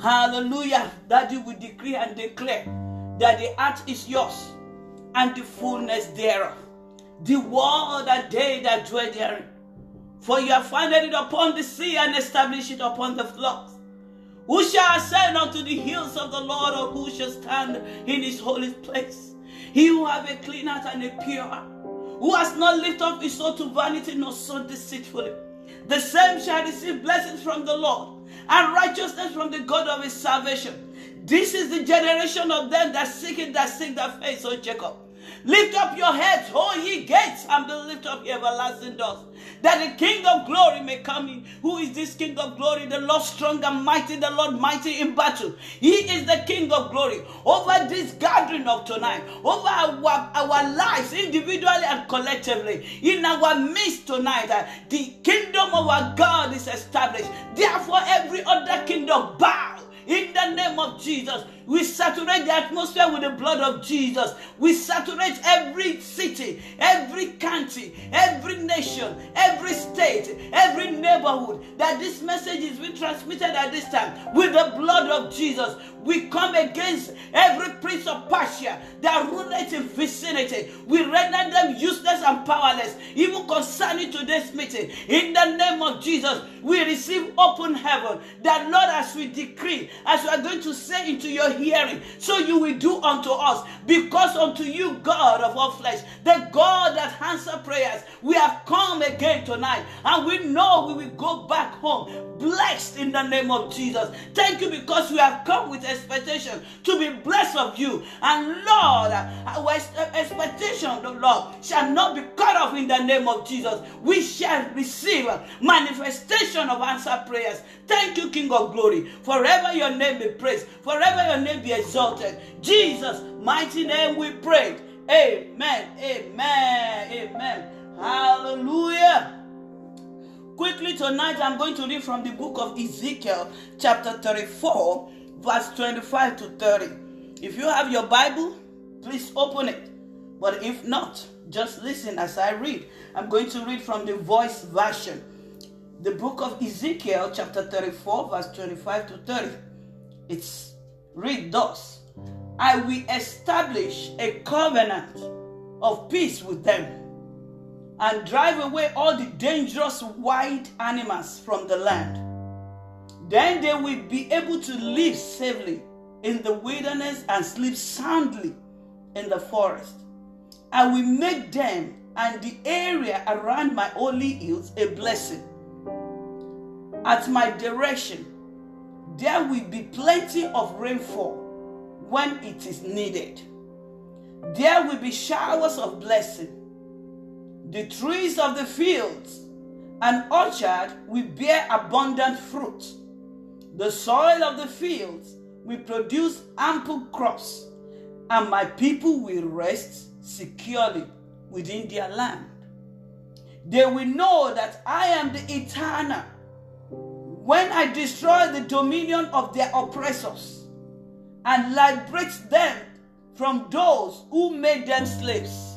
Hallelujah. That you will decree and declare that the earth is yours and the fullness thereof, the world and they that dwell therein. For you have founded it upon the sea and established it upon the floods. Who shall ascend unto the hills of the Lord, or who shall stand in his holy place? He who have a clean heart and a pure heart, who has not lifted up his soul to vanity, nor so deceitfully. The same shall receive blessings from the Lord, and righteousness from the God of his salvation. This is the generation of them that seek it, that seek the face, O Jacob. Lift up your heads, O ye gates, and be lift up everlasting doors, that the King of glory may come in. Who is this King of glory? The Lord strong and mighty, the Lord mighty in battle. He is the King of glory. Over this gathering of tonight, over our, our lives, individually and collectively, in our midst tonight, uh, the kingdom of our God is established. Therefore, every other kingdom bow in the name of Jesus. We saturate the atmosphere with the blood of Jesus. We saturate every city, every country, every nation, every state, every neighborhood that this message is being transmitted at this time with the blood of Jesus. We come against every prince of Persia that ruleth in vicinity. We render them useless and powerless, even concerning today's meeting. In the name of Jesus, we receive open heaven. That Lord, as we decree, as we are going to say into your hearing, so you will do unto us, because unto you, God of all flesh, the God that answers prayers, we have come again tonight, and we know we will go back home blessed in the name of Jesus. Thank you because we have come with expectation to be blessed of you. And Lord, our uh, expectation, the Lord, shall not be cut off in the name of Jesus. We shall receive manifestation of answered prayers. Thank you, King of glory. Forever your name be praised. Forever your name be exalted. Jesus' mighty name we pray. Amen. Amen. Amen. Hallelujah. Quickly tonight, I'm going to read from the book of Ezekiel, chapter 34, verse 25 to 30. If you have your Bible, please open it. But if not, just listen as I read. I'm going to read from the voice version. The book of Ezekiel, chapter 34, verse 25 to 30. It's read thus I will establish a covenant of peace with them and drive away all the dangerous wild animals from the land. Then they will be able to live safely in the wilderness and sleep soundly in the forest. I will make them and the area around my holy hills a blessing. At my direction, there will be plenty of rainfall when it is needed. There will be showers of blessing the trees of the fields and orchard will bear abundant fruit. The soil of the fields will produce ample crops, and my people will rest securely within their land. They will know that I am the eternal when I destroy the dominion of their oppressors and liberate them from those who made them slaves.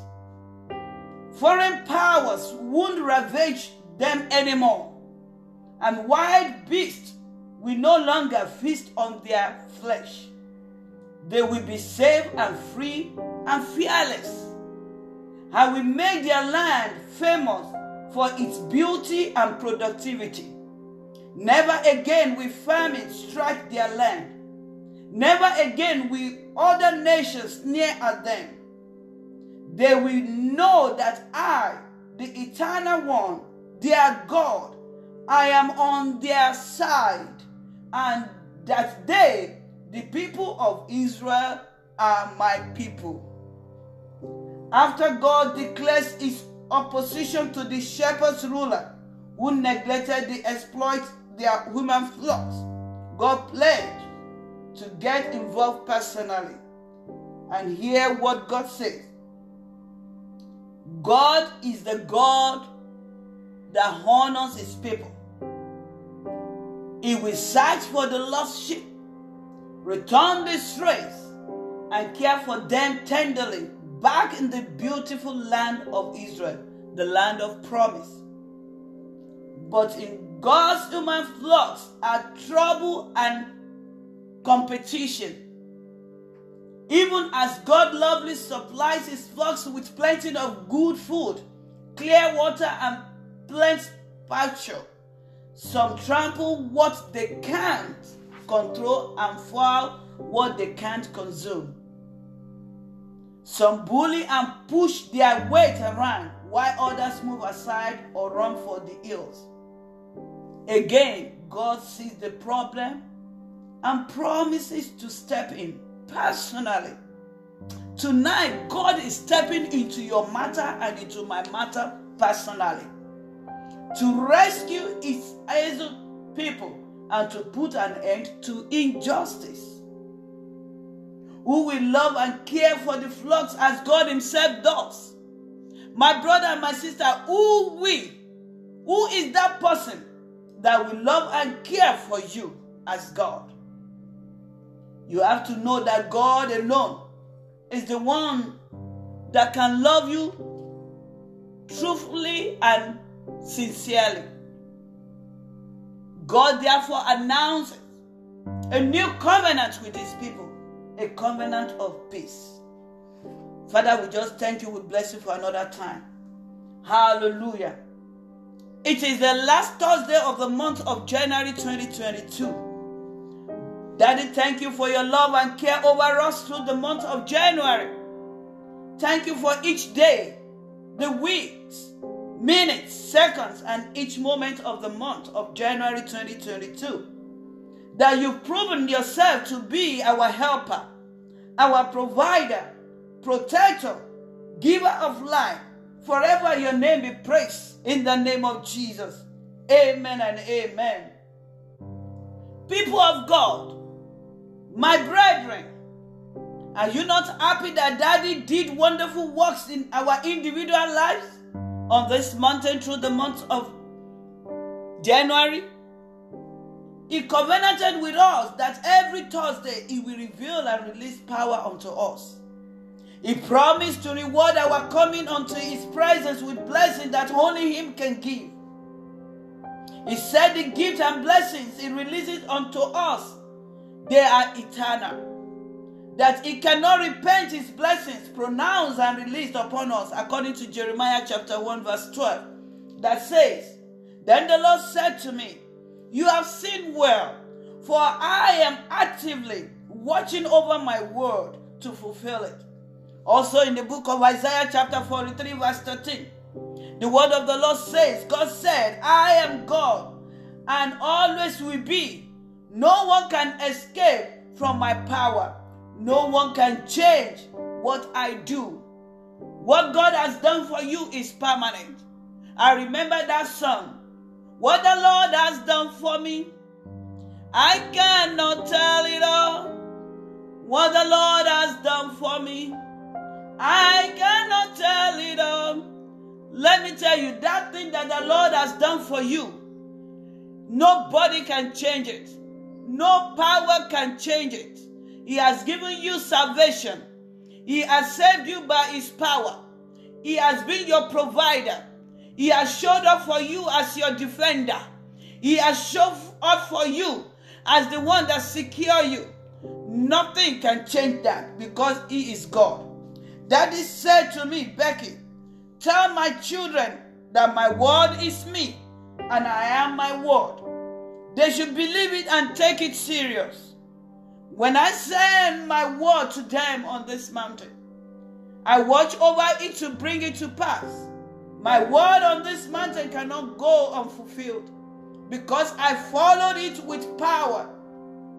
Foreign powers won't ravage them anymore, and wild beasts will no longer feast on their flesh. They will be safe and free and fearless. I will make their land famous for its beauty and productivity. Never again will famine strike their land. Never again will other nations sneer at them they will know that I, the eternal one, their God, I am on their side, and that they, the people of Israel, are my people. After God declares his opposition to the shepherd's ruler who neglected the exploit their human flocks, God pledged to get involved personally and hear what God says. God is the God that honors his people. He will search for the lost sheep, return the strays, and care for them tenderly back in the beautiful land of Israel, the land of promise. But in God's human flocks are trouble and competition. Even as God lovingly supplies his flocks with plenty of good food, clear water, and plenty pasture, some trample what they can't control and foul what they can't consume. Some bully and push their weight around while others move aside or run for the hills. Again, God sees the problem and promises to step in personally. Tonight, God is stepping into your matter and into my matter personally to rescue his people and to put an end to injustice. Who will love and care for the flocks as God Himself does. My brother and my sister, who will? Who is that person that will love and care for you as God? You have to know that God alone is the one that can love you truthfully and sincerely. God therefore announces a new covenant with his people, a covenant of peace. Father, we just thank you, we bless you for another time. Hallelujah. It is the last Thursday of the month of January 2022. Daddy, thank you for your love and care over us through the month of January. Thank you for each day, the weeks, minutes, seconds, and each moment of the month of January 2022. That you've proven yourself to be our helper, our provider, protector, giver of life. Forever your name be praised in the name of Jesus. Amen and amen. People of God, my brethren, are you not happy that Daddy did wonderful works in our individual lives? on this mountain through the month of January. He covenanted with us that every Thursday He will reveal and release power unto us. He promised to reward our coming unto His presence with blessings that only Him can give. He said the gifts and blessings He releases unto us, they are eternal that he cannot repent his blessings pronounced and released upon us, according to Jeremiah chapter 1, verse 12, that says, Then the Lord said to me, You have seen well, for I am actively watching over my word to fulfill it. Also in the book of Isaiah chapter 43, verse 13, the word of the Lord says, God said, I am God and always will be. No one can escape from my power. No one can change what I do. What God has done for you is permanent. I remember that song. What the Lord has done for me, I cannot tell it all. What the Lord has done for me, I cannot tell it all. Let me tell you that thing that the Lord has done for you, nobody can change it. No power can change it. He has given you salvation. He has saved you by His power. He has been your provider. He has showed up for you as your defender. He has showed up for you as the one that secure you. Nothing can change that because He is God. Daddy said to me, Becky, tell my children that my word is me and I am my word. They should believe it and take it serious. When I send my word to them on this mountain, I watch over it to bring it to pass. My word on this mountain cannot go unfulfilled because I followed it with power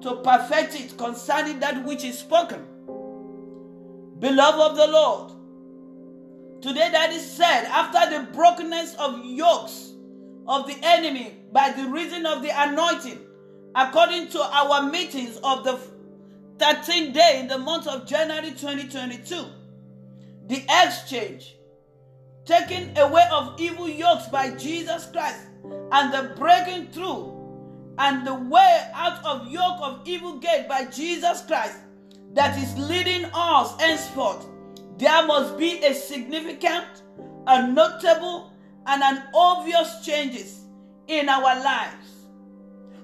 to perfect it concerning that which is spoken. Beloved of the Lord, today that is said, after the brokenness of yokes of the enemy by the reason of the anointing, according to our meetings of the 13th day in the month of January 2022. The exchange, taking away of evil yokes by Jesus Christ, and the breaking through and the way out of yoke of evil gate by Jesus Christ that is leading us henceforth. There must be a significant, a notable, and an obvious changes in our lives.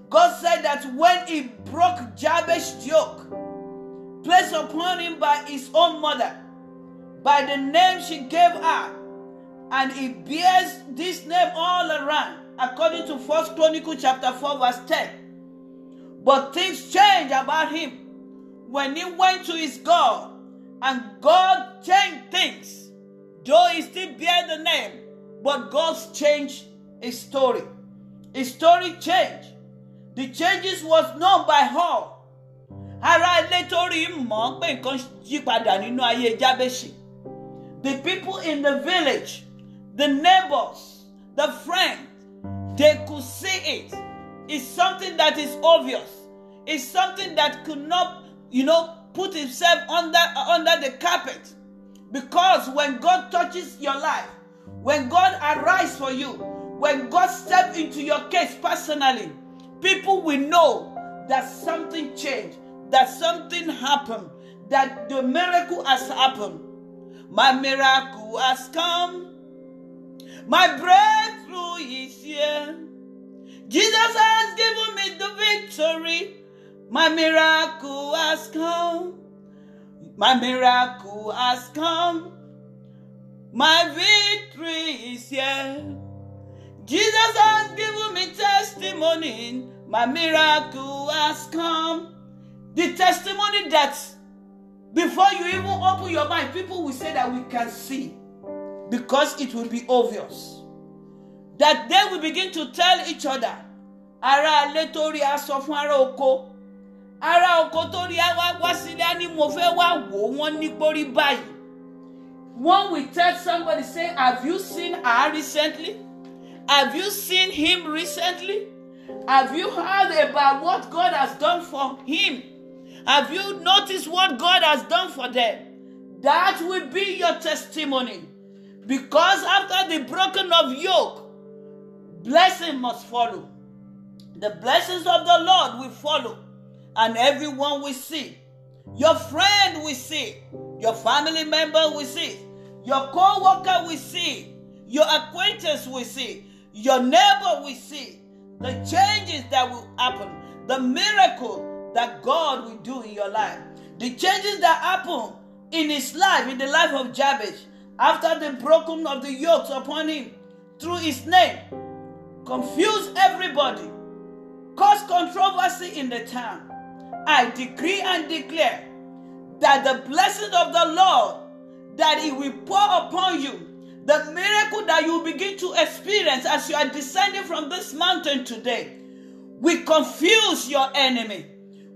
God said that when he broke Jabesh's yoke, placed upon him by his own mother, by the name she gave her, and he bears this name all around, according to First Chronicle chapter 4, verse 10. But things change about him when he went to his God, and God changed things. Though he still bear the name, but God's changed his story. His story changed. The changes was known by all. Ara ilé tó rí mọ̀ pé nǹkan padà nínú ayé Jábẹ́sì. The people in the village, the neighbors, the friends, they could see it. It's something that is obvious. It's something that could not, you know, put himself under under the carpet. Because when God touches your life, when God arises for you, when God steps into your case personally, people will know that something changed, that something happened, that the miracle has happened. My miracle has come. My breakthrough is here. Jesus has given me the victory. My miracle has come. My miracle has come. My victory is here. Jesus has given me testimony. My miracle has come. The testimony that before you even open your mind, people will say that we can see because it will be obvious. That they will begin to tell each other, ara ilé tó rí aṣọ fún ara oko ara oko tó rí wá wá sílé ní mo fẹ́ wá wò wọ́n ní gbórí báyìí. One will tell somebody say, have you seen her recently? Have you seen him recently? Have you heard about what God has done for him? Have you noticed what God has done for them? That will be your testimony. Because after the broken of yoke, blessing must follow. The blessings of the Lord will follow, and everyone will see. Your friend will see, your family member will see, your co worker will see, your acquaintance will see, your neighbor will see. The changes that will happen, the miracle that God will do in your life, the changes that happen in his life, in the life of Jabez, after the broken of the yokes upon him through his name, confuse everybody, cause controversy in the town. I decree and declare that the blessings of the Lord that He will pour upon you, the miracle that you begin to experience as you are descending from this mountain today, we confuse your enemy.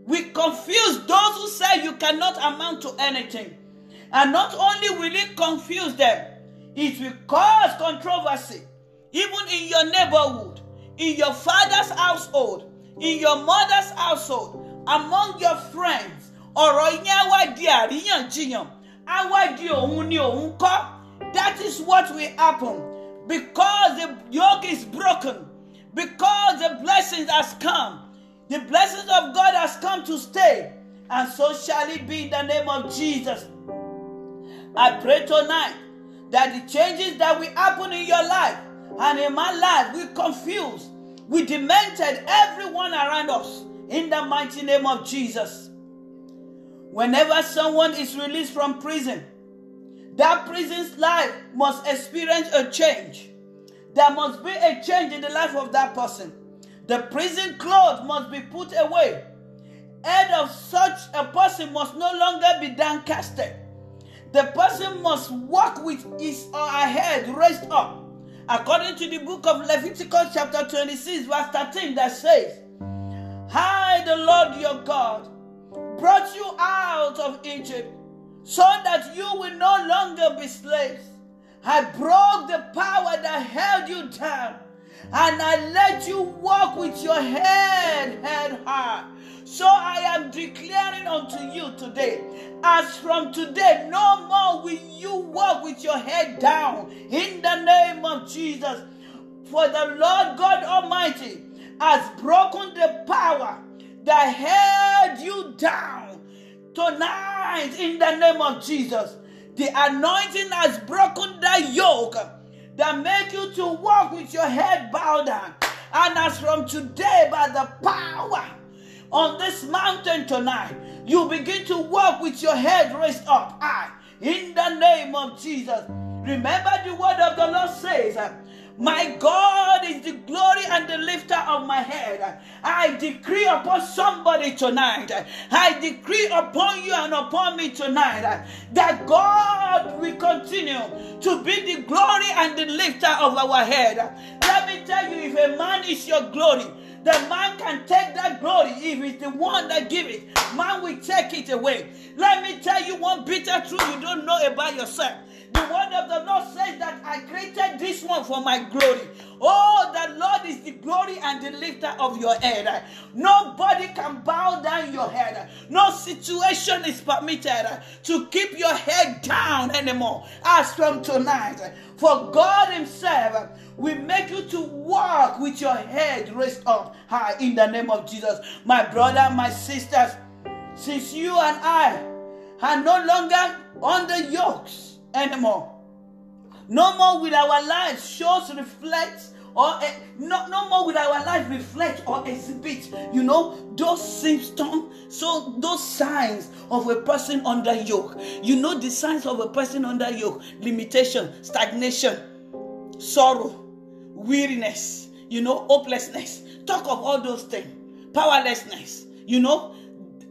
We confuse those who say you cannot amount to anything. And not only will it confuse them, it will cause controversy, even in your neighborhood, in your father's household, in your mother's household, among your friends. Ọ̀rọ̀ yẹn á wá di àríyànjiyàn, á wá di òun ni òun kọ́. That is what will happen because the yoke is broken, because the blessings has come. The blessings of God has come to stay, and so shall it be in the name of Jesus. I pray tonight that the changes that will happen in your life and in my life will confuse, we demented everyone around us in the mighty name of Jesus. Whenever someone is released from prison, that prison's life must experience a change. There must be a change in the life of that person. The prison clothes must be put away. Head of such a person must no longer be downcasted. The person must walk with his or her head raised up. According to the book of Leviticus, chapter 26, verse 13, that says, I, the Lord your God, brought you out of Egypt so that you will no longer be slaves. I broke the power that held you down, and I let you walk with your head held high. So I am declaring unto you today, as from today, no more will you walk with your head down in the name of Jesus. For the Lord God Almighty has broken the power that held you down tonight in the name of Jesus. The anointing has broken that yoke that made you to walk with your head bowed down. And as from today, by the power on this mountain tonight, you begin to walk with your head raised up high in the name of Jesus. Remember the word of the Lord says, my God is the glory and the lifter of my head. I decree upon somebody tonight. I decree upon you and upon me tonight that God will continue to be the glory and the lifter of our head. Let me tell you, if a man is your glory, the man can take that glory if it's the one that give it. Man will take it away. Let me tell you one bitter truth you don't know about yourself. The word of the Lord says that I created this one for my glory. Oh, the Lord is the glory and the lifter of your head. Nobody can bow down your head. No situation is permitted to keep your head down anymore. As from tonight, for God Himself will make you to walk with your head raised up high in the name of Jesus. My brother, my sisters, since you and I are no longer under yokes anymore. No more will our lives shows reflect or uh, no, no more will our life reflect or exhibit, you know, those symptoms, so those signs of a person under yoke. You know the signs of a person under yoke: limitation, stagnation, sorrow, weariness, you know, hopelessness. Talk of all those things, powerlessness, you know,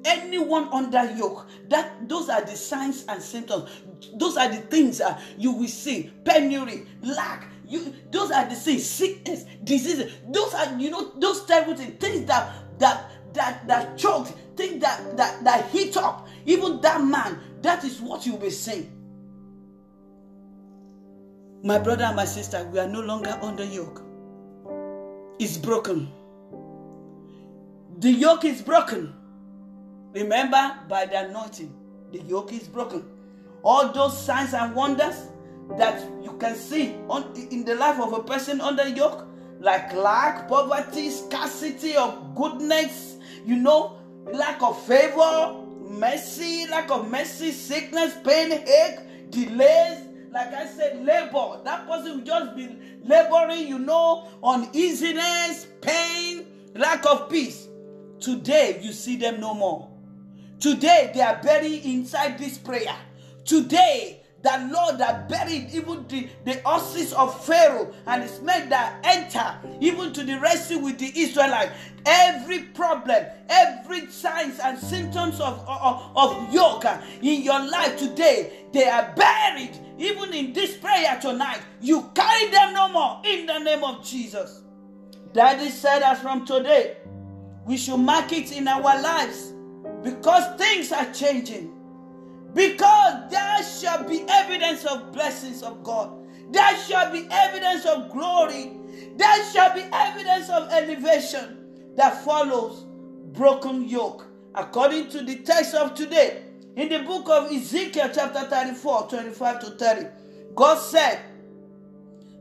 anyone under yoke that those are the signs and symptoms. Those are the things uh, you will see. Penury lack you those are the things sickness diseases those are you know those terrible things. Things that that that that choked things that that that heat up. Even that man that is what you will see my brother and my sister we are no longer under yoke. It's broken. The yoke is broken Remember, by the anointing, the yoke is broken. All those signs and wonders that you can see on, in the life of a person under yoke, like lack, poverty, scarcity of goodness, you know, lack of favor, mercy, lack of mercy, sickness, pain, ache, delays, like I said, labor. That person will just be laboring, you know, uneasiness, pain, lack of peace. Today, you see them no more. Today, they are buried inside this prayer. Today, the Lord that buried even the, the horses of Pharaoh and his men that enter even to the rescue with the Israelites. Every problem, every signs and symptoms of, of, of yoke in your life today, they are buried. Even in this prayer tonight, you carry them no more in the name of Jesus. Daddy said as from today, we should mark it in our lives because things are changing. Because there shall be evidence of blessings of God. There shall be evidence of glory. There shall be evidence of elevation that follows broken yoke. According to the text of today, in the book of Ezekiel, chapter 34, 25 to 30, God said,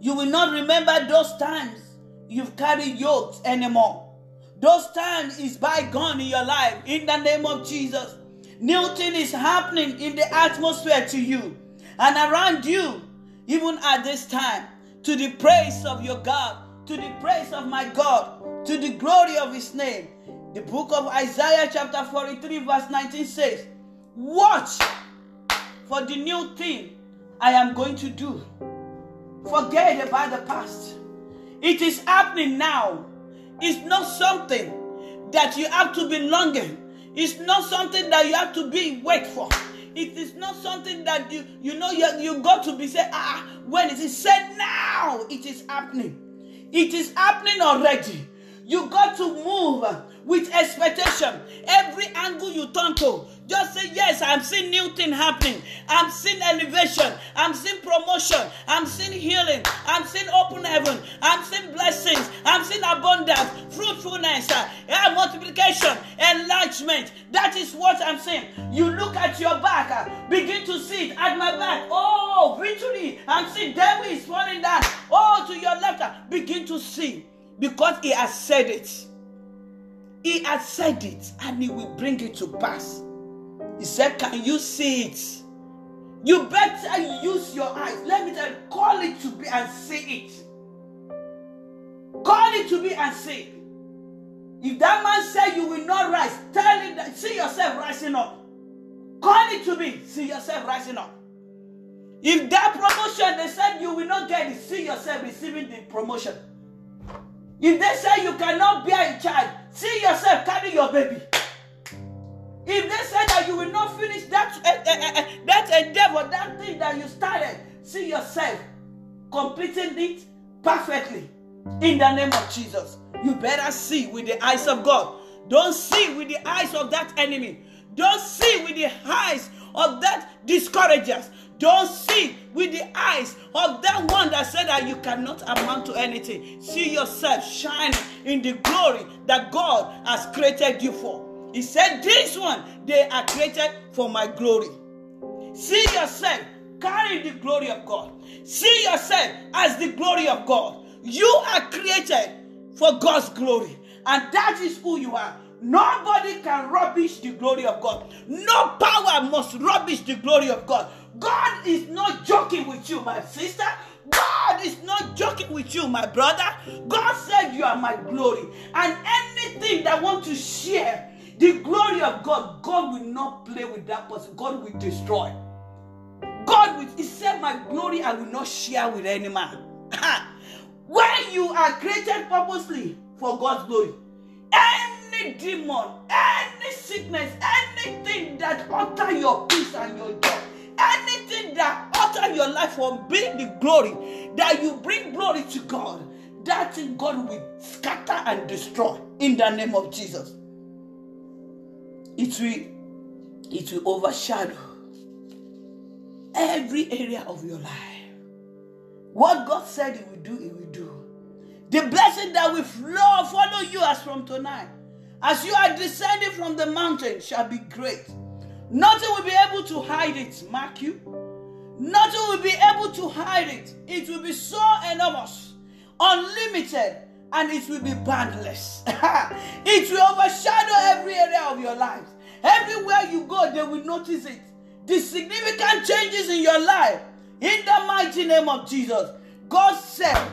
You will not remember those times you've carried yokes anymore. Those times is bygone in your life in the name of Jesus. New thing is happening in the atmosphere to you and around you, even at this time, to the praise of your God, to the praise of my God, to the glory of his name. The book of Isaiah, chapter 43, verse 19 says, Watch for the new thing I am going to do. Forget about the past. It is happening now. It's not something that you have to be longing. It's not something that you have to be wait for. It is not something that you you know you, you got to be say ah when it is said now it is happening. It is happening already. You got to move with expectation. Every angle you turn to, just say, Yes, I'm seeing new thing happening. I'm seeing elevation. I'm seeing promotion. I'm seeing healing. I'm seeing open heaven. I'm seeing blessings. I'm seeing abundance, fruitfulness, uh, multiplication, enlargement. That is what I'm saying. You look at your back, uh, begin to see it at my back. Oh, victory. I'm seeing devil is falling down. Oh, to your left, uh, begin to see because he has said it. He has said it and he will bring it to pass. He said, Can you see it? You better use your eyes. Let me tell you, call it to be and see it. Call it to be and see. If that man said you will not rise, tell him that see yourself rising up. Call it to be, see yourself rising up. If that promotion they said you will not get it, see yourself receiving the promotion. If they say you cannot bear a child, see yourself carry your baby. If they say that you will not finish that uh, uh, uh, that endeavor, that thing that you started, see yourself completing it perfectly. In the name of Jesus, you better see with the eyes of God. Don't see with the eyes of that enemy. Don't see with the eyes of that discourages. Don't see with the eyes of that one that said that you cannot amount to anything. See yourself shining in the glory that God has created you for. He said, This one, they are created for my glory. See yourself carrying the glory of God. See yourself as the glory of God. You are created for God's glory, and that is who you are. Nobody can rubbish the glory of God. No power must rubbish the glory of God. God is not joking with you, my sister. God is not joking with you, my brother. God said you are my glory. And anything that want to share the glory of God, God will not play with that person. God will destroy. God will, He said, My glory I will not share with any man. when you are created purposely for God's glory, any demon, any sickness, anything that alter your peace and your joy, anything that alter your life from being the glory, that you bring glory to God, that thing God will scatter and destroy in the name of Jesus. It will, it will overshadow every area of your life. What God said He will do, He will do. The blessing that will flow follow you as from tonight. As you are descending from the mountain shall be great. Nothing will be able to hide it, mark you. Nothing will be able to hide it. It will be so enormous, unlimited, and it will be boundless. it will overshadow every area of your life. Everywhere you go, they will notice it. The significant changes in your life. In the mighty name of Jesus. God said,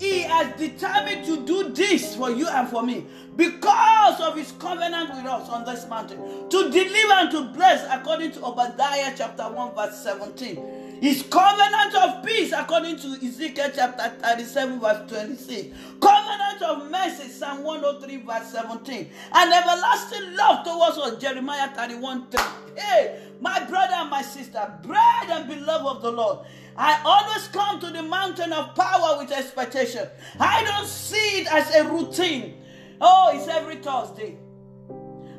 He has determined to do this for you and for me because of His covenant with us on this mountain to deliver and to bless according to Obadiah chapter 1, verse 17. His covenant of peace, according to Ezekiel chapter 37, verse 26. Covenant of mercy, Psalm 103, verse 17. And everlasting love towards us, Jeremiah 31, 3. Hey, my brother and my sister, bread and beloved of the Lord. I always come to the mountain of power with expectation. I don't see it as a routine. Oh, it's every Thursday.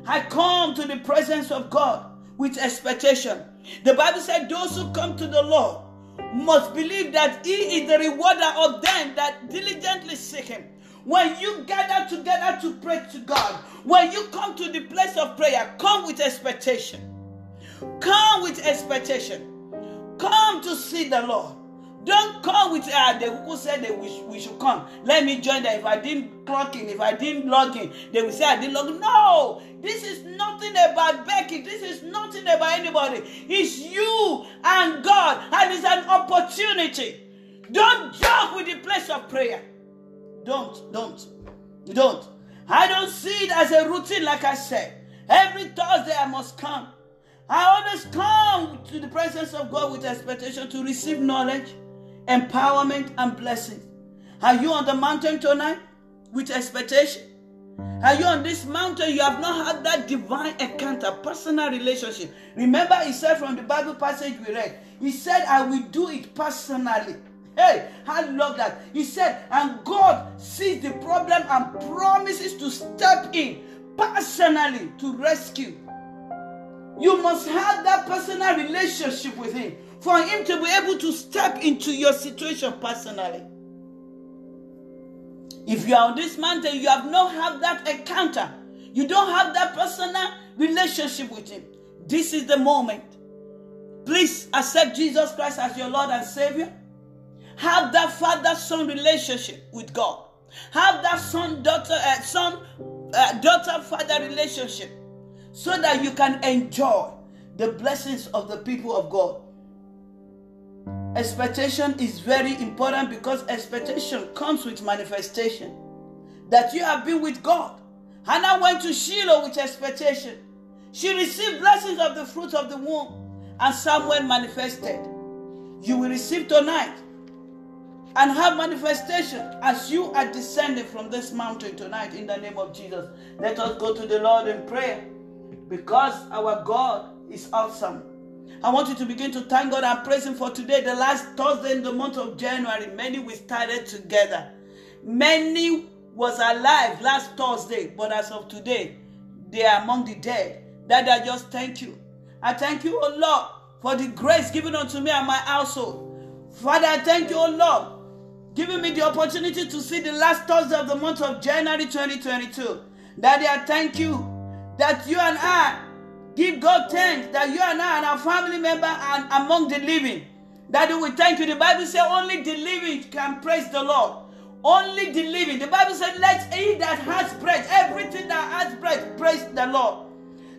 I come to the presence of God with expectation. The Bible said, Those who come to the Lord must believe that He is the rewarder of them that diligently seek Him. When you gather together to pray to God, when you come to the place of prayer, come with expectation. Come with expectation. Come to see the Lord. Don't come with uh, the who said that we, we should come. Let me join them. If I didn't clock in, if I didn't log in, they will say I didn't log in. No, this is nothing about Becky. This is nothing about anybody. It's you and God, and it's an opportunity. Don't joke with the place of prayer. Don't, don't, don't. I don't see it as a routine, like I said. Every Thursday I must come. I always come to the presence of God with expectation to receive knowledge empowerment, and blessing. Are you on the mountain tonight with expectation? Are you on this mountain? You have not had that divine encounter, personal relationship. Remember, he said from the Bible passage we read, he said, I will do it personally. Hey, I love that. He said, and God sees the problem and promises to step in personally to rescue. You must have that personal relationship with Him for Him to be able to step into your situation personally. If you are on this mountain, you have not had that encounter. You don't have that personal relationship with Him. This is the moment. Please accept Jesus Christ as your Lord and Savior. Have that father-son relationship with God. Have that son-daughter, uh, son, uh, daughter-father relationship, so that you can enjoy the blessings of the people of God. Expectation is very important because expectation comes with manifestation. that you have been with God. Hannah went to Shiloh with expectation. She received blessings of the fruit of the womb, and Samuel manifested. You will receive tonight and have manifestation as you are descending from this mountain tonight in the name of Jesus. Let us go to the Lord in prayer because our God is awesome. I want you to begin to thank God and praise Him for today, the last Thursday in the month of January. Many we started together. Many was alive last Thursday, but as of today, they are among the dead. That I just thank you. I thank you, O Lord, for the grace given unto me and my household. Father, I thank you, O Lord, giving me the opportunity to see the last Thursday of the month of January 2022. Daddy, I thank you that you and I give God thanks that you and I and our family member are among the living. That we thank you. The Bible says only the living can praise the Lord. Only the living. The Bible said, Let he that has breath, everything that has breath, praise the Lord.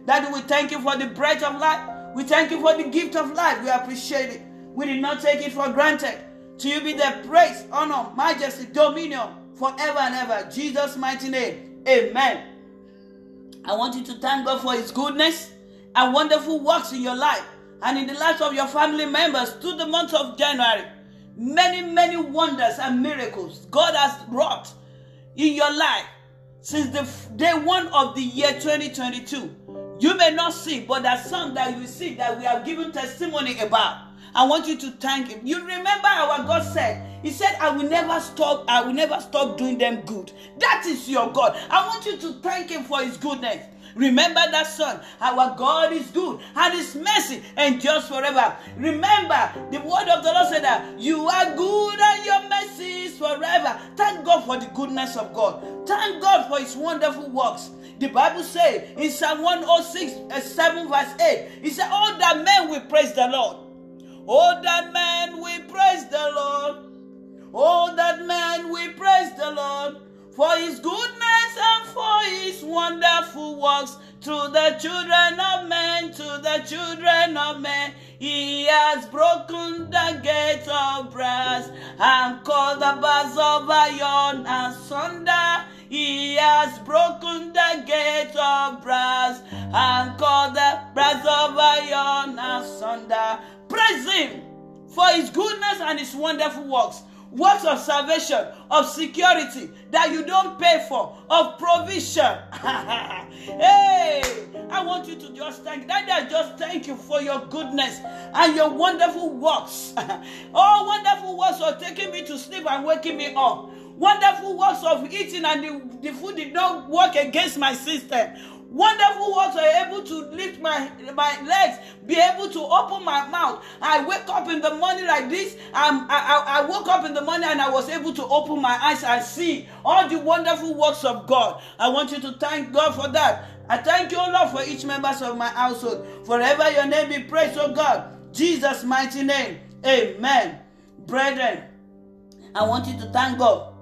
That we thank you for the breath of life. We thank you for the gift of life. We appreciate it. We did not take it for granted. To you be the praise, honor, majesty, dominion forever and ever. Jesus' mighty name. Amen. I want you to thank God for His goodness and wonderful works in your life and in the lives of your family members through the month of January. Many, many wonders and miracles God has wrought in your life since the day one of the year 2022. You may not see, but there's some that you see that we have given testimony about. I want you to thank him. You remember our God said, He said, I will never stop, I will never stop doing them good. That is your God. I want you to thank him for his goodness. Remember that song. Our God is good and his mercy endures forever. Remember the word of the Lord said that you are good and your mercy is forever. Thank God for the goodness of God. Thank God for his wonderful works. The Bible says in Psalm 106, uh, 7 verse 8, it said, All that men will praise the Lord. Oh, that man we praise the Lord. Oh, that man we praise the Lord for his goodness and for his wonderful works to the children of men, to the children of men. He has broken the gates of brass and called the bars of iron asunder. He has broken the gates of brass and called the bars of iron asunder. Praise Him for His goodness and His wonderful works. Works of salvation, of security that you don't pay for, of provision. hey, I want you to just thank Daddy. I just thank you for your goodness and your wonderful works. oh, wonderful works of taking me to sleep and waking me up wonderful works of eating and the, the food did not work against my system Wonderful works are able to lift my, my legs, be able to open my mouth. I wake up in the morning like this. I'm, I, I, I woke up in the morning and I was able to open my eyes and see all the wonderful works of God. I want you to thank God for that. I thank you, Lord, for each members of my household. Forever your name be praised, oh God. Jesus' mighty name. Amen. Brethren, I want you to thank God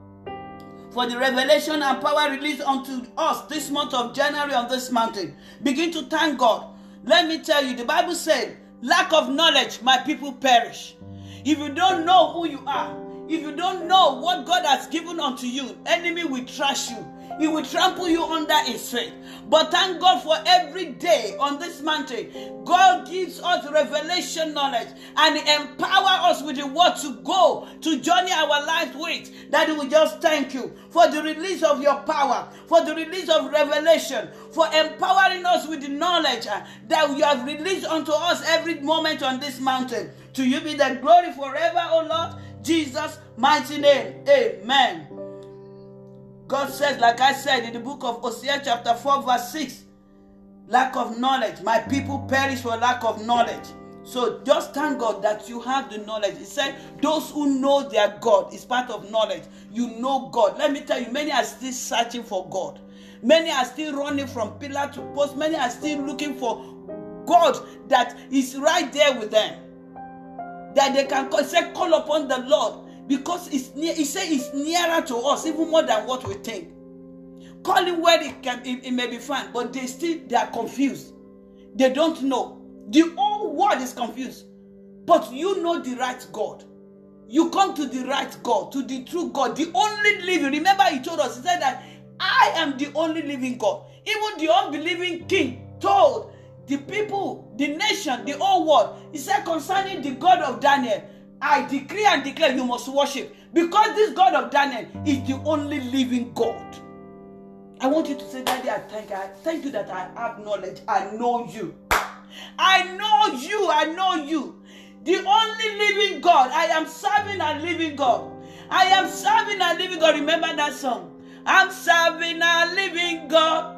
for the revelation and power released unto us this month of January on this mountain. Begin to thank God. Let me tell you, the Bible said, lack of knowledge, my people perish. If you don't know who you are, if you don't know what God has given unto you, enemy will trash you. He will trample you under his feet. But thank God for every day on this mountain. God gives us revelation knowledge and empower us with the word to go to journey our life with. That we just thank you for the release of your power, for the release of revelation, for empowering us with the knowledge uh, that you have released unto us every moment on this mountain. To you be the glory forever, O Lord. Jesus' mighty name. Amen. God says, like I said in the book of Hosea, chapter 4, verse 6, lack of knowledge. My people perish for lack of knowledge. So just thank God that you have the knowledge. He said, Those who know their God is part of knowledge. You know God. Let me tell you, many are still searching for God. Many are still running from pillar to post. Many are still looking for God that is right there with them. That they can call, say, call upon the Lord because it's near he said it's nearer to us even more than what we think. Call him where it can it, it may be found but they still they are confused. They don't know. The whole world is confused. But you know the right god. You come to the right god to the true god the only living. Remember he told us he said that I am the only living God. Even the unbelieving king told the people, the nation, the whole world, he said concerning the God of Daniel, I decree and declare you must worship because this God of Daniel is the only living God. I want you to say, Daddy, I thank. I thank you that I have knowledge. I know you. I know you. I know you. The only living God. I am serving a living God. I am serving a living God. Remember that song. I'm serving a living God.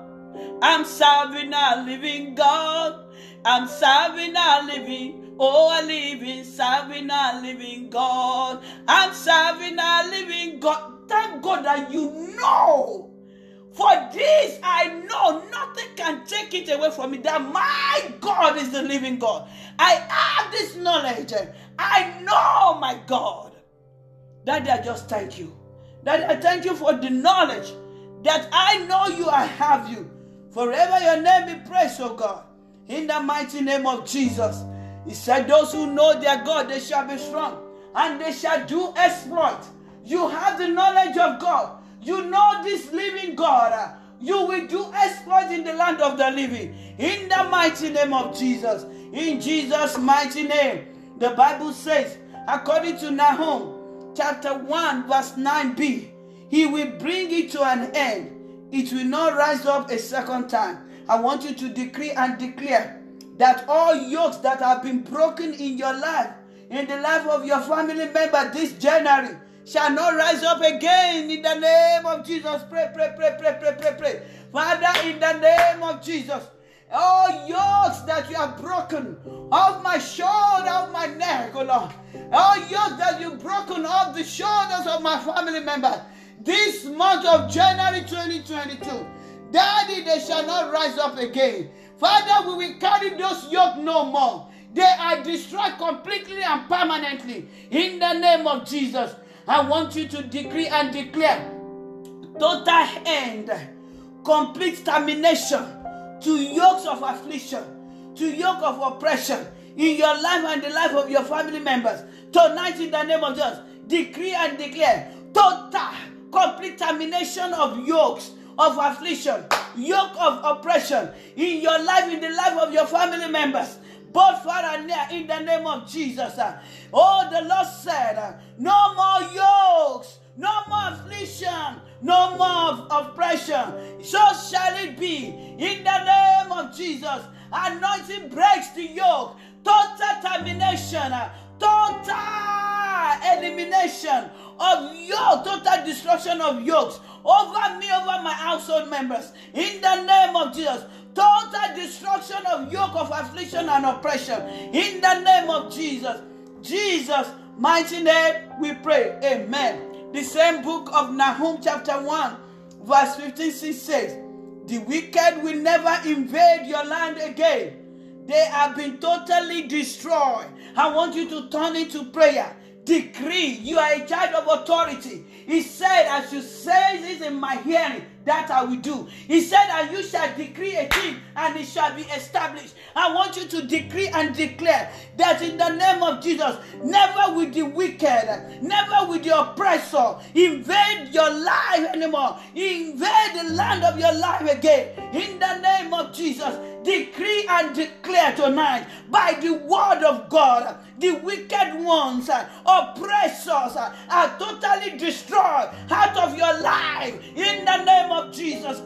I'm serving a living God. I'm serving a living, oh, a living, serving a living God. I'm serving a living God. Thank God that you know for this I know nothing can take it away from me that my God is the living God. I have this knowledge. I know my God. Daddy, I just thank you. Daddy, I thank you for the knowledge that I know you, I have you. Forever your name be praised, oh God. In the mighty name of Jesus. He said, Those who know their God, they shall be strong and they shall do exploit. You have the knowledge of God you know this living God. You will do exploits in the land of the living. In the mighty name of Jesus. In Jesus' mighty name. The Bible says, according to Nahum chapter 1, verse 9b, he will bring it to an end. It will not rise up a second time. I want you to decree and declare that all yokes that have been broken in your life, in the life of your family member this January, shall not rise up again in the name of Jesus. Pray, pray, pray, pray, pray, pray, pray. Father, in the name of Jesus, all yokes that you have broken off my shoulder, off my neck, oh Lord. All yokes that you've broken off the shoulders of my family member. This month of January 2022, Daddy, they shall not rise up again. Father, we will carry those yokes no more. They are destroyed completely and permanently. In the name of Jesus. I want you to decree and declare total end, complete termination to yokes of affliction, to yoke of oppression in your life and the life of your family members. Tonight, in the name of Jesus, decree and declare total, complete termination of yokes of affliction, yoke of oppression in your life, in the life of your family members both far and near, in the name of Jesus. Oh, the Lord said, No more yokes, no more affliction, no more oppression. So shall it be in the name of Jesus. Anointing breaks the yoke, total termination, total elimination of yoke, total destruction of yokes over me, over my household members. In the name of Jesus total destruction of yoke of affliction and oppression in the name of Jesus. Jesus, mighty name, we pray. Amen. The same book of Nahum, chapter 1, verse 15 says, The wicked will never invade your land again. They have been totally destroyed. I want you to turn into prayer decree. You are a child of authority. He said, As you say this in my hearing, that I will do. He said, And you shall decree a thing, and it shall be established. I want you to decree and declare that in the name of Jesus, never will the wicked, never will the oppressor invade your life anymore, invade the land of your life again. In the name of Jesus, decree and declare tonight by the word of God the wicked ones, uh, oppressors uh, are totally destroyed out of your life in the name of Jesus.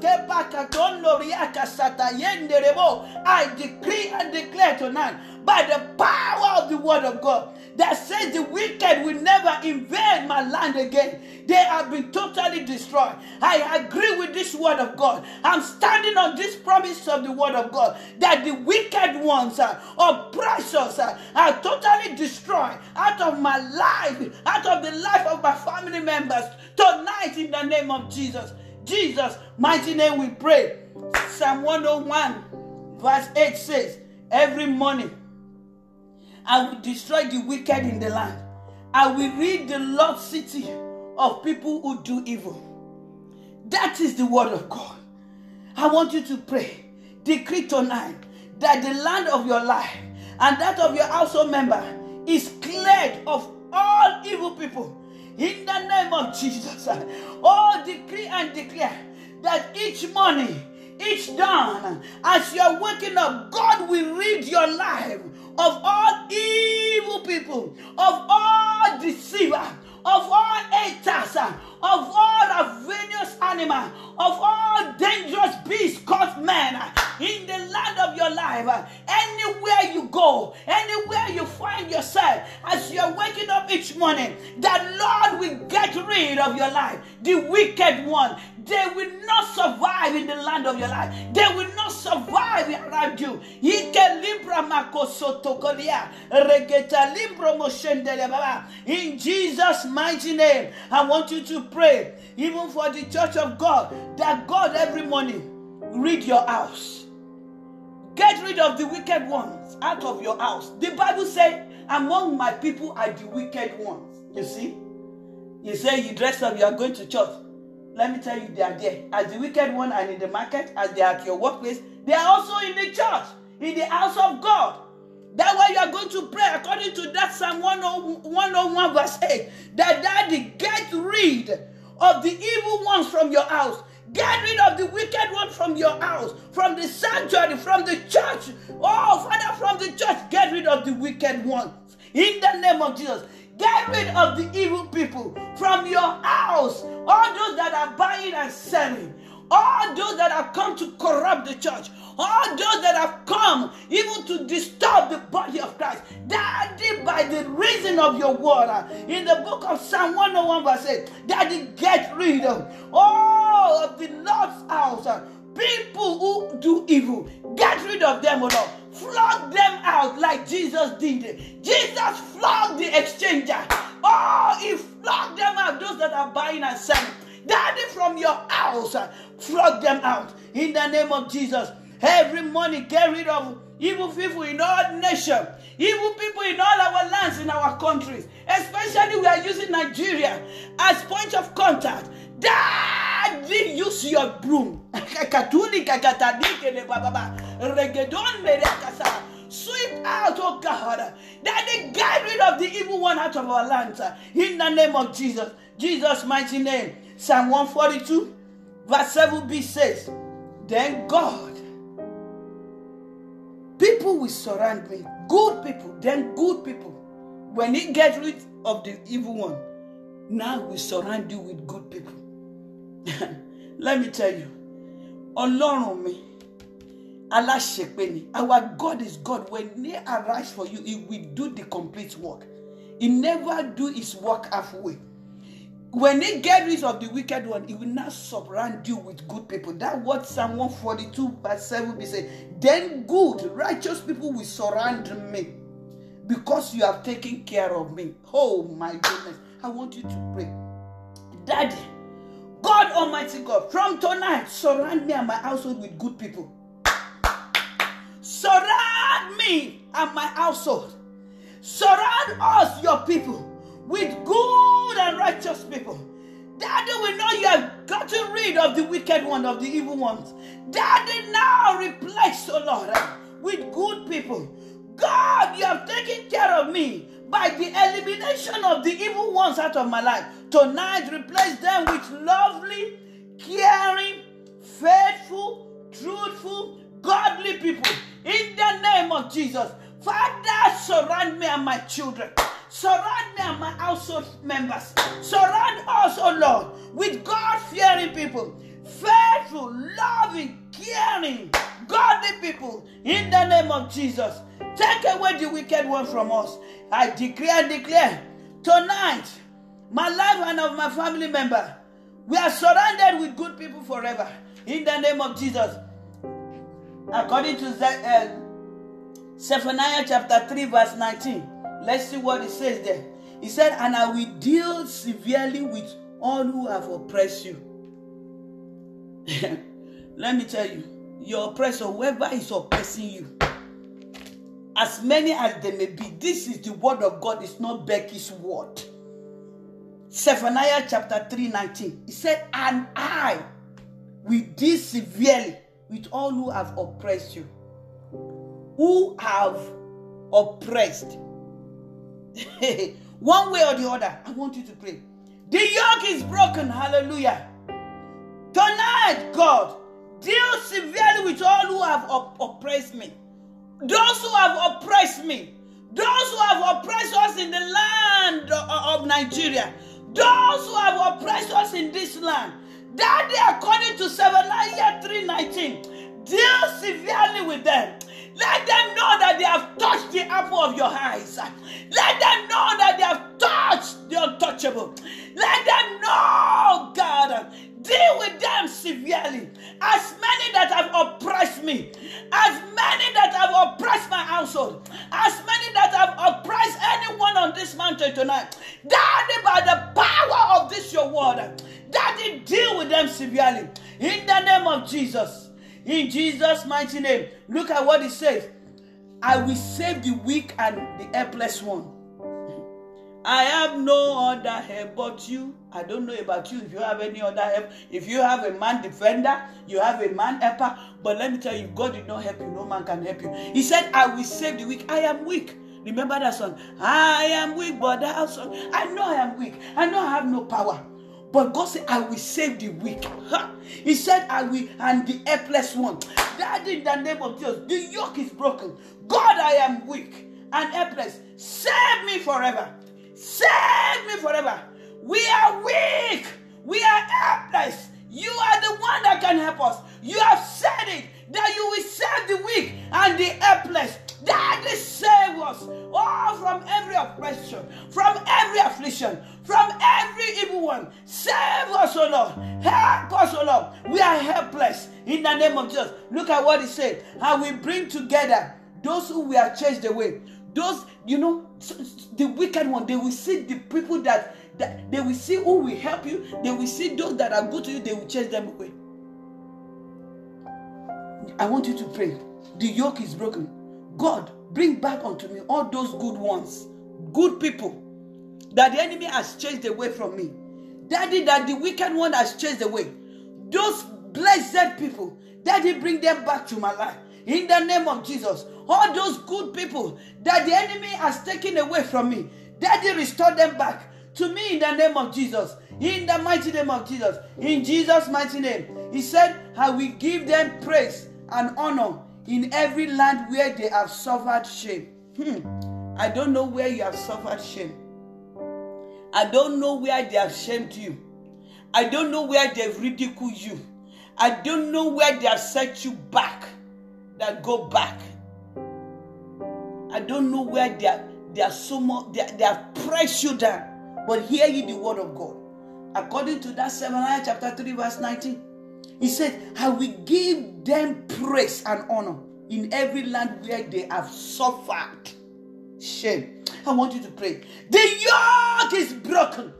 I decree and declare tonight by the power of the word of God that says the wicked will never invade my land again. They have been totally destroyed. I agree with this word of God. I'm standing on this promise of the word of God that the wicked ones, uh, oppressors, uh, are totally destroyed out of my life, out of the life of my family members tonight in the name of Jesus. Jesus, mighty name we pray. Psalm 101, verse 8 says, Every morning I will destroy the wicked in the land. I will rid the lost city of people who do evil. That is the word of God. I want you to pray. Decree tonight that the land of your life and that of your household member is cleared of all evil people. In the name of Jesus. Oh, decree and declare that each morning, each dawn, as you're waking up, God will rid your life of all evil people, of all deceiver, of all haters, of all ravenous animal, of all dangerous beasts called men in the land of your life. Anywhere you go, anywhere you find yourself, as you're waking up each morning, that Lord will get rid of your life, the wicked one, they will not survive in the land of your life. They will not survive around you. In Jesus' mighty name, I want you to pray, even for the church of God, that God every morning read your house. Get rid of the wicked ones out of your house. The Bible says, Among my people are the wicked ones. You see? You say you dress up, you are going to church. Let me tell you, they are there. As the wicked one and in the market, as they are at your workplace, they are also in the church, in the house of God. That's why you are going to pray according to that Psalm 101 verse 8. That daddy get rid of the evil ones from your house. Get rid of the wicked one from your house, from the sanctuary, from the church. Oh, Father, from the church, get rid of the wicked ones. In the name of Jesus. Get rid of the evil people from your house. All those that are buying and selling. All those that have come to corrupt the church. All those that have come even to disturb the body of Christ. Daddy, by the reason of your word, uh, in the book of Psalm 101, verse 8, Daddy, get rid of all of the Lord's house. Uh, people who do evil, get rid of them, O Lord. Flog them out like Jesus did. Jesus flogged the exchanger. Oh, he flogged them out, those that are buying and selling. Daddy, from your house, uh, flog them out in the name of Jesus. Every morning, get rid of evil people in all nations, evil people in all our lands, in our countries. Especially, we are using Nigeria as point of contact. Daddy, use your broom. Sweep out, oh God. Daddy, get rid of the evil one out of our lands. In the name of Jesus. Jesus' mighty name. Psalm 142, verse 7b says, Then God, people will surround me. Good people, then good people. When he gets rid of the evil one, now we surround you with good people. Let me tell you, Ọlọ́run aláṣepé ni. Our God is God. When he arrives for you, he will do the complete work. He never do his work halfway. When he get rid of the wicked one, he will not surround you with good people. That what Psalm 142 verse 7 will say. Then good, righteous people will surround me because you have taken care of me. Oh my goodness. I want you to pray. Daddy, God Almighty God, from tonight, surround me and my household with good people. Surround me and my household. Surround us, your people, with good and righteous people. Daddy, we know you have gotten rid of the wicked one, of the evil ones. Daddy, now replace, oh Lord, with good people. God, you have taken care of me by the elimination of the evil ones out of my life. Tonight, replace them with lovely, caring, faithful, truthful, godly people. In the name of Jesus. Father, surround me and my children. Surround me and my household members. Surround us, oh Lord, with God fearing people, faithful, loving, caring, godly people. In the name of Jesus. Take away the wicked one from us. I decree and declare tonight, my life and of my family member, we are surrounded with good people forever. In the name of Jesus. According to uh, Zephaniah chapter 3, verse 19. Let's see what it says there. He said, And I will deal severely with all who have oppressed you. Let me tell you, your oppressor, whoever is oppressing you, as many as they may be, this is the word of God, it's not Becky's word. Zephaniah chapter 3 19. He said, And I will deal severely with all who have oppressed you. Who have oppressed. One way or the other, I want you to pray. The yoke is broken. Hallelujah. Tonight, God, deal severely with all who have op- oppressed me. Those who have oppressed me. Those who have oppressed us in the land of Nigeria. Those who have oppressed us in this land. That they, according to Zephaniah 3.19, deal severely with them. Let them know that they have touched the apple of your eyes. Let them know that they have touched the untouchable. Let them know, God, deal with them severely. As many that have oppressed me, as many that have oppressed my household, as many that have oppressed anyone on this mountain tonight, Daddy, by the power of this your word, Daddy, deal with them severely. In the name of Jesus. In Jesus' mighty name. Look at what he says. I will save the weak and the helpless one. I have no other help but you. I don't know about you if you have any other help. If you have a man defender, you have a man helper. But let me tell you, God did not help you. No man can help you. He said, I will save the weak. I am weak. Remember that song? I am weak, but that song. I know I am weak. I know I have no power. But God said, I will save the weak. He said, I will, and the helpless one. That in the name of Jesus, the yoke is broken. God, I am weak and helpless. Save me forever. Save me forever. We are weak. We are helpless. You are the one that can help us. You have said it that you will save the weak and the helpless. Daddy, save us all from every oppression, from every affliction, from every evil one. Save us, O Lord. Help us, O Lord. We are helpless in the name of Jesus. Look at what he said. How we bring together those who we have chased away. Those, you know, the wicked one, they will see the people that, that they will see who will help you. They will see those that are good to you, they will chase them away. I want you to pray. The yoke is broken. God, bring back unto me all those good ones, good people that the enemy has chased away from me. Daddy, that the wicked one has chased away. Those blessed people, Daddy, bring them back to my life. In the name of Jesus. All those good people that the enemy has taken away from me, Daddy, restore them back to me in the name of Jesus. In the mighty name of Jesus. In Jesus' mighty name. He said, I will give them praise and honor in every land where they have suffered shame. Hmm. I don't know where you have suffered shame. I don't know where they have shamed you. I don't know where they've ridiculed you. I don't know where they have set you back. That go back. I don't know where they are, they are so much, they, they have pressed you down. But hear ye the word of God. According to that Zephaniah chapter 3, verse 19. He said, I will give them praise and honor in every land where they have suffered shame. I want you to pray. The yoke is broken.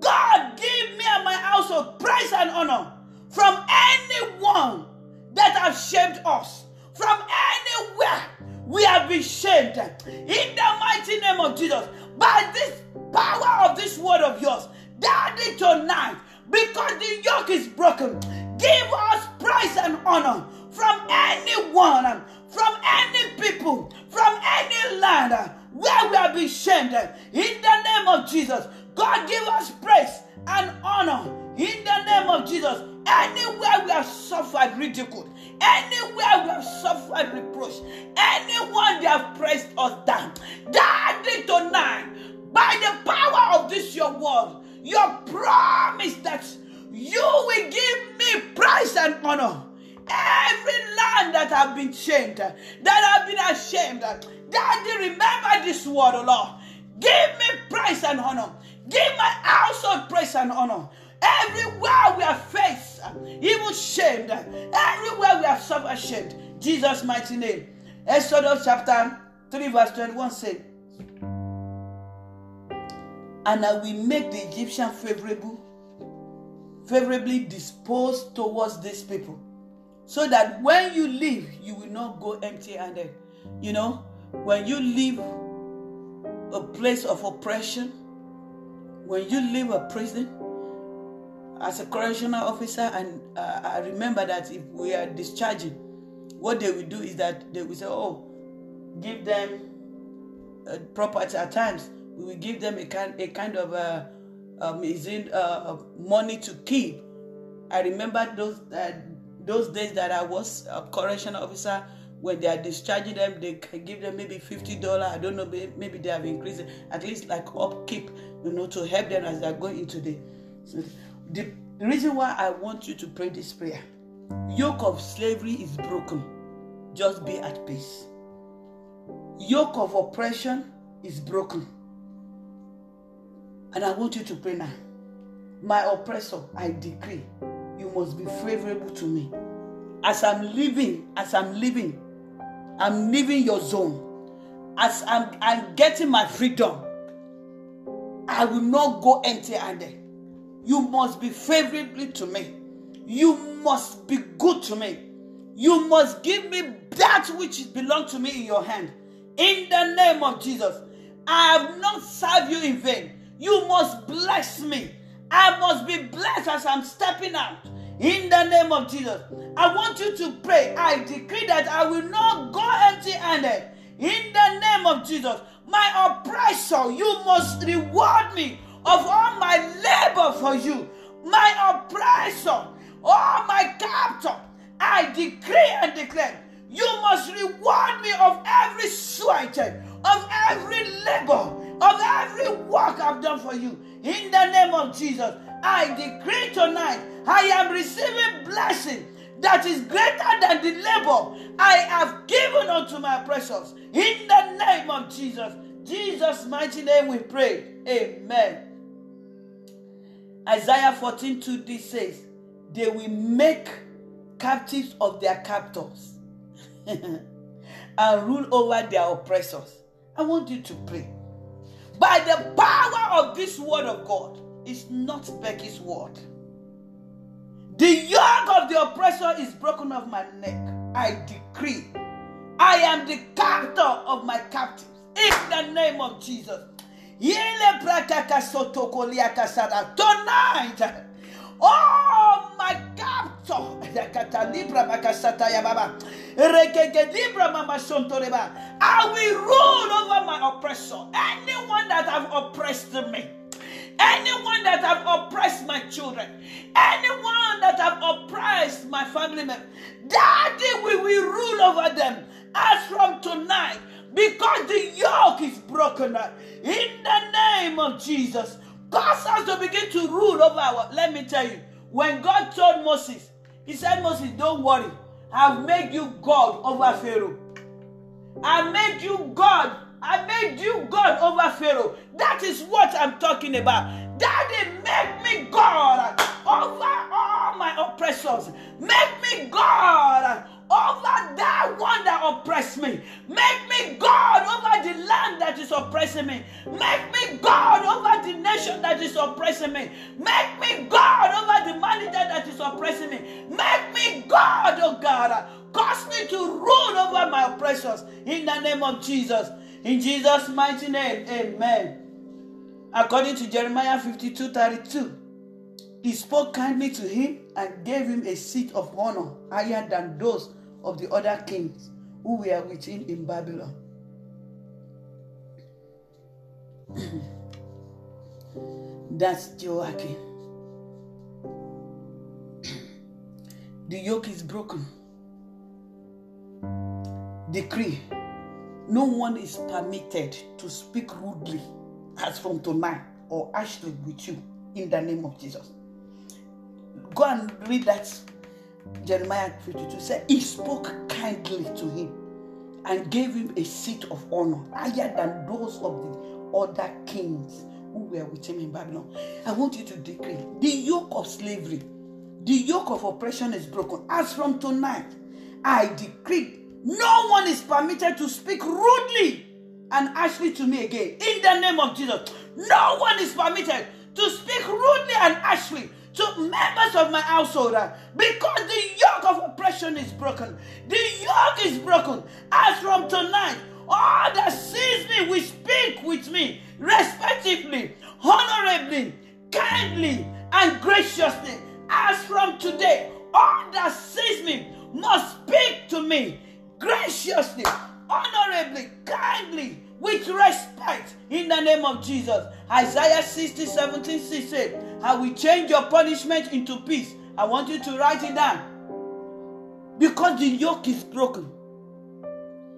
God, give me and my household praise and honor from anyone that have shamed us, from anywhere we have been shamed. In the mighty name of Jesus, by this power of this word of yours, Daddy, tonight, because the yoke is broken, Give us praise and honor from anyone, from any people, from any land where we have been shamed. In the name of Jesus, God give us praise and honor. In the name of Jesus, anywhere we have suffered ridicule, anywhere we have suffered reproach, anyone they have pressed us down, Daddy tonight, by the power of this your word, your promise that you will give me praise and honor. Every land that have been shamed, that have been ashamed, Daddy, remember this word, O Lord. Give me praise and honor. Give my household praise and honor. Everywhere we are faced, even shamed, everywhere we are suffered shamed. Jesus' mighty name. Exodus chapter 3, verse 21 said, And I will make the Egyptian favorable favorably disposed towards these people. So that when you leave you will not go empty handed you know when you leave a place of oppression when you leave a prison as a correctional officer and uh, i remember that if we are discharging what they will do is that they will say oh give them uh, property at times we give them a kind, a kind of uh, um, is in uh, money to keep I remember those uh, those days that I was a correction officer. When they are discharging them, they give them maybe fifty dollar. I don't know, maybe they have increased it, at least like upkeep, you know, to help them as they are going into the. So the reason why I want you to pray this prayer, yoke of slavery is broken. Just be at peace. Yoke of oppression is broken. And I want you to pray now. My oppressor, I decree, you must be favorable to me. As I'm living, as I'm living, I'm leaving your zone. As I'm, I'm getting my freedom, I will not go empty handed. You must be favorably to me. You must be good to me. You must give me that which belongs to me in your hand. In the name of Jesus. I have not served you in vain. You must bless me. I must be blessed as I'm stepping out. In the name of Jesus. I want you to pray. I decree that I will not go empty handed. In the name of Jesus. My oppressor, you must reward me of all my labor for you. My oppressor, all my captor, I decree and declare, you must reward me of every sweat, of every labor, of every work I've done for you. In the name of Jesus, I decree tonight, I am receiving blessing that is greater than the labor I have given unto my precious. In the name of Jesus, Jesus' mighty name we pray. Amen. Isaiah 14 2 d says, They will make captives of their captors and rule over their oppressors. I want you to pray. By the power of this word of God, it's not Becky's word. The yoke of the oppressor is broken off my neck. I decree. I am the captor of my captives. In the name of Jesus. Tonight, Oh, my captor. I will rule over my oppressor. Anyone that have oppressed me. Anyone that have oppressed my children, anyone that have oppressed my family members, Daddy, we will rule over them as from tonight because the yoke is broken. In the name of Jesus, Cause us to begin to rule over our. Let me tell you, when God told Moses, He said, Moses, don't worry. I've made you God over Pharaoh. I made you God. I made you God over Pharaoh. That is what I'm talking about. Daddy, make me God over all my oppressors. Make me God over that one that oppressed me. Make me God over the land that is oppressing me. Make me God over the nation that is oppressing me. Make me God over the manager that is oppressing me. Make me God, oh God. Cause me to rule over my oppressors in the name of Jesus. In Jesus' mighty name, amen. According to Jeremiah 52 32. He spoke kindly to him and gave him a seat of honor higher than those of the other kings who were with him in Babylon. That's Joachim. the yoke is broken. Decree no one is permitted to speak rudely as from tonight or harshly with you in the name of Jesus. Go and read that Jeremiah 52 said, He spoke kindly to him and gave him a seat of honor higher than those of the other kings who were with him in Babylon. I want you to decree the yoke of slavery, the yoke of oppression is broken. As from tonight, I decree no one is permitted to speak rudely and harshly to me again. In the name of Jesus, no one is permitted to speak rudely and harshly to members of my household uh, because the yoke of oppression is broken. The yoke is broken. As from tonight, all that sees me will speak with me respectively, honorably, kindly, and graciously. As from today, all that sees me must speak to me graciously, honorably, kindly, with respect in the name of Jesus. Isaiah 60 17 6 said, I will change your punishment into peace I want you to write it down. Because the yoke is broken,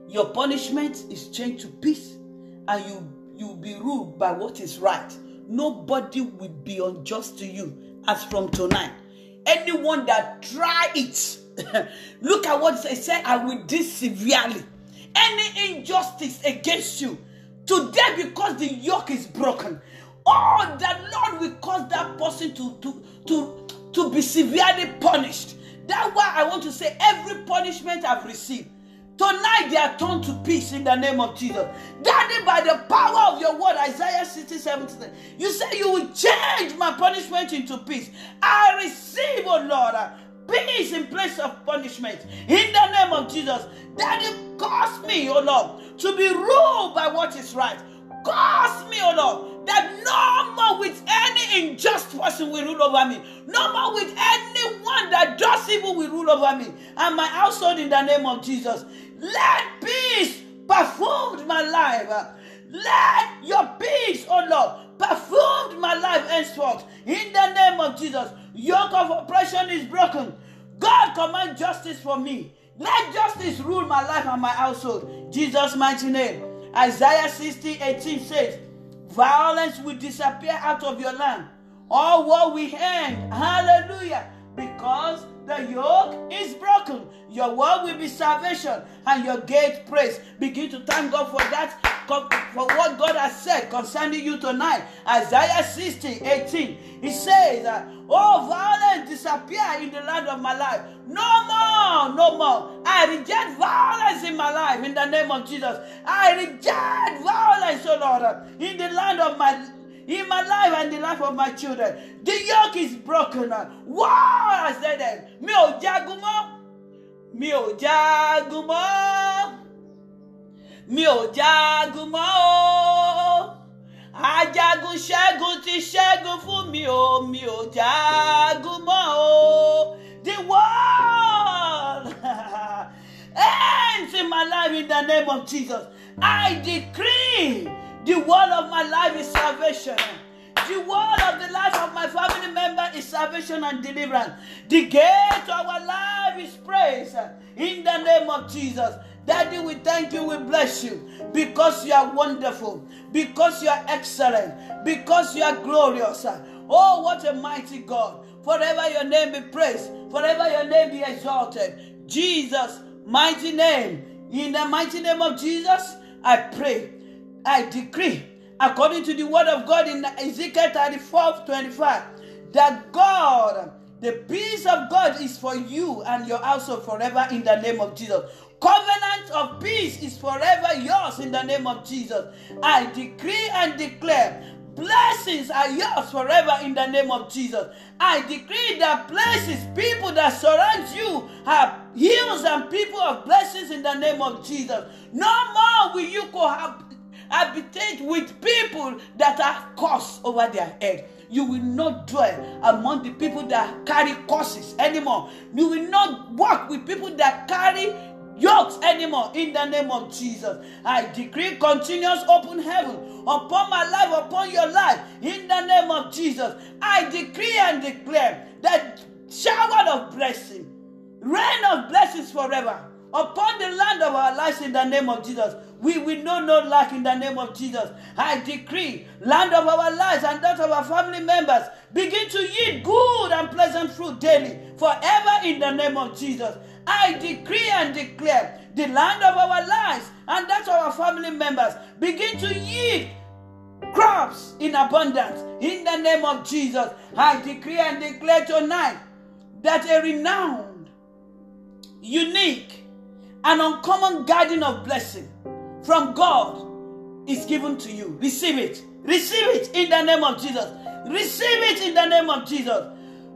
your punishment is changed to peace, and you you be ruled by what is right. Nobody will be unjust to you as from tonight. Anyone that try it, look at what it said, I will do severely. Any injustice against you, today because the yoke is broken, oh, the Lord will cause that person to, to, to, to be severely punished. That's why I want to say every punishment I've received. Tonight they are turned to peace in the name of Jesus. Daddy, by the power of your word, Isaiah 67, you say you will change my punishment into peace. I receive, oh Lord, peace in place of punishment. In the name of Jesus. Daddy, cause me, oh Lord, to be ruled by what is right. Cause me, oh Lord, that no more with any unjust person will rule over me. No more with anyone that does evil will rule over me. And my household in the name of Jesus. Let peace perfume my life. Let your peace, oh Lord, perfume my life henceforth. In the name of Jesus. Yoke of oppression is broken. God command justice for me. Let justice rule my life and my household. Jesus' mighty name. Isaiah 60, 18 says, Violence will disappear out of your land. All war will end. Hallelujah. Because the yoke is broken. Your word will be salvation and your gate praise. Begin to thank God for that, for what God has said concerning you tonight. Isaiah 60, 18. He says, that, Oh, violence disappear in the land of my life. No more, no more. I reject violence in my life in the name of Jesus. I reject violence, oh Lord, in the land of my in my life and the life of my children. The yoke is broken. I said that. Mi ò jagun mọ́. Mi ò jagun mọ́. Mi ò jagun mọ́ o. Ajagun ṣẹ́gun ti ṣẹ́gun fún mi o. Mi ò jagun mọ́ o. The world ends in my life in the name of Jesus. I decree the word of my life is salvation. The word of the life of my family member is salvation and deliverance. The gate to our life is praise. In the name of Jesus. Daddy, we thank you, we bless you because you are wonderful, because you are excellent, because you are glorious. Oh, what a mighty God. Forever your name be praised, forever your name be exalted. Jesus, mighty name. In the mighty name of Jesus, I pray I decree, according to the word of God in Ezekiel 34 25, that God, the peace of God is for you and your household forever in the name of Jesus. Covenant of peace is forever yours in the name of Jesus. I decree and declare blessings are yours forever in the name of Jesus. I decree that places, people that surround you have hills and people of blessings in the name of Jesus. No more will you cohabit habitate with people that are cursed over their head. You will not dwell among the people that carry curses anymore. You will not walk with people that carry yokes anymore in the name of Jesus. I decree continuous open heaven upon my life, upon your life in the name of Jesus. I decree and declare that shower of blessing, rain of blessings forever upon the land of our lives in the name of Jesus. We will know no lack in the name of Jesus. I decree, land of our lives and that of our family members, begin to yield good and pleasant fruit daily, forever in the name of Jesus. I decree and declare the land of our lives and that of our family members begin to yield crops in abundance in the name of Jesus. I decree and declare tonight that a renowned, unique, and uncommon garden of blessing from God is given to you. Receive it. Receive it in the name of Jesus. Receive it in the name of Jesus.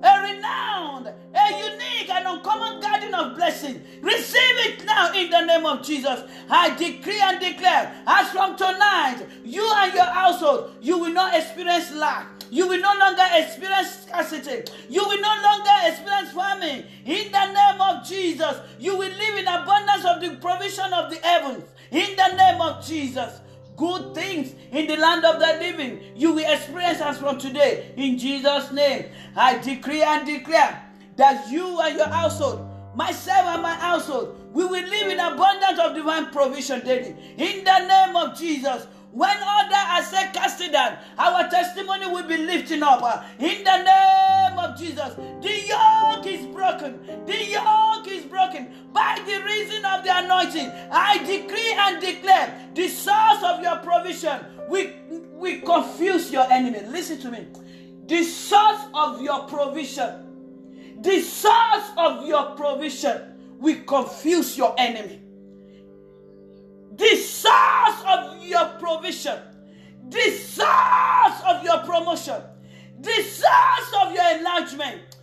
A renowned, a unique, and uncommon garden of blessing. Receive it now in the name of Jesus. I decree and declare, as from tonight, you and your household, you will not experience lack. You will no longer experience scarcity. You will no longer experience famine. In the name of Jesus, you will live in abundance of the provision of the heavens. In the name of Jesus, good things in the land of the living you will experience as from today. In Jesus' name, I decree and declare that you and your household, myself and my household, we will live in abundance of divine provision daily. In the name of Jesus, when others are said cast it down, our testimony will be lifting up. In the name of Jesus, the yoke is broken. The yoke is broken by the reason of the anointing. I decree and declare the source of your provision. We we confuse your enemy. Listen to me. The source of your provision, the source of your provision we confuse your enemy the source of your provision, the source of your promotion, the source of your enlargement,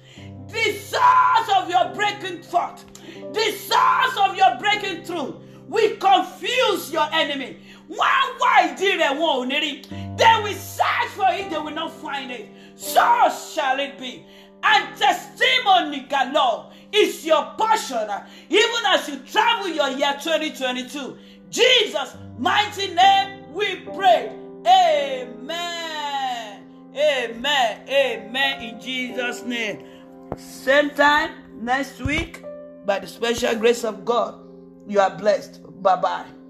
the source of your breaking forth, the source of your breaking through. We confuse your enemy. Why, why did they want it? They will search for it, they will not find it. So shall it be. And testimony galore is your portion, even as you travel your year 2022. Jesus' mighty name we pray. Amen. Amen. Amen. In Jesus' name. Same time next week, by the special grace of God, you are blessed. Bye bye.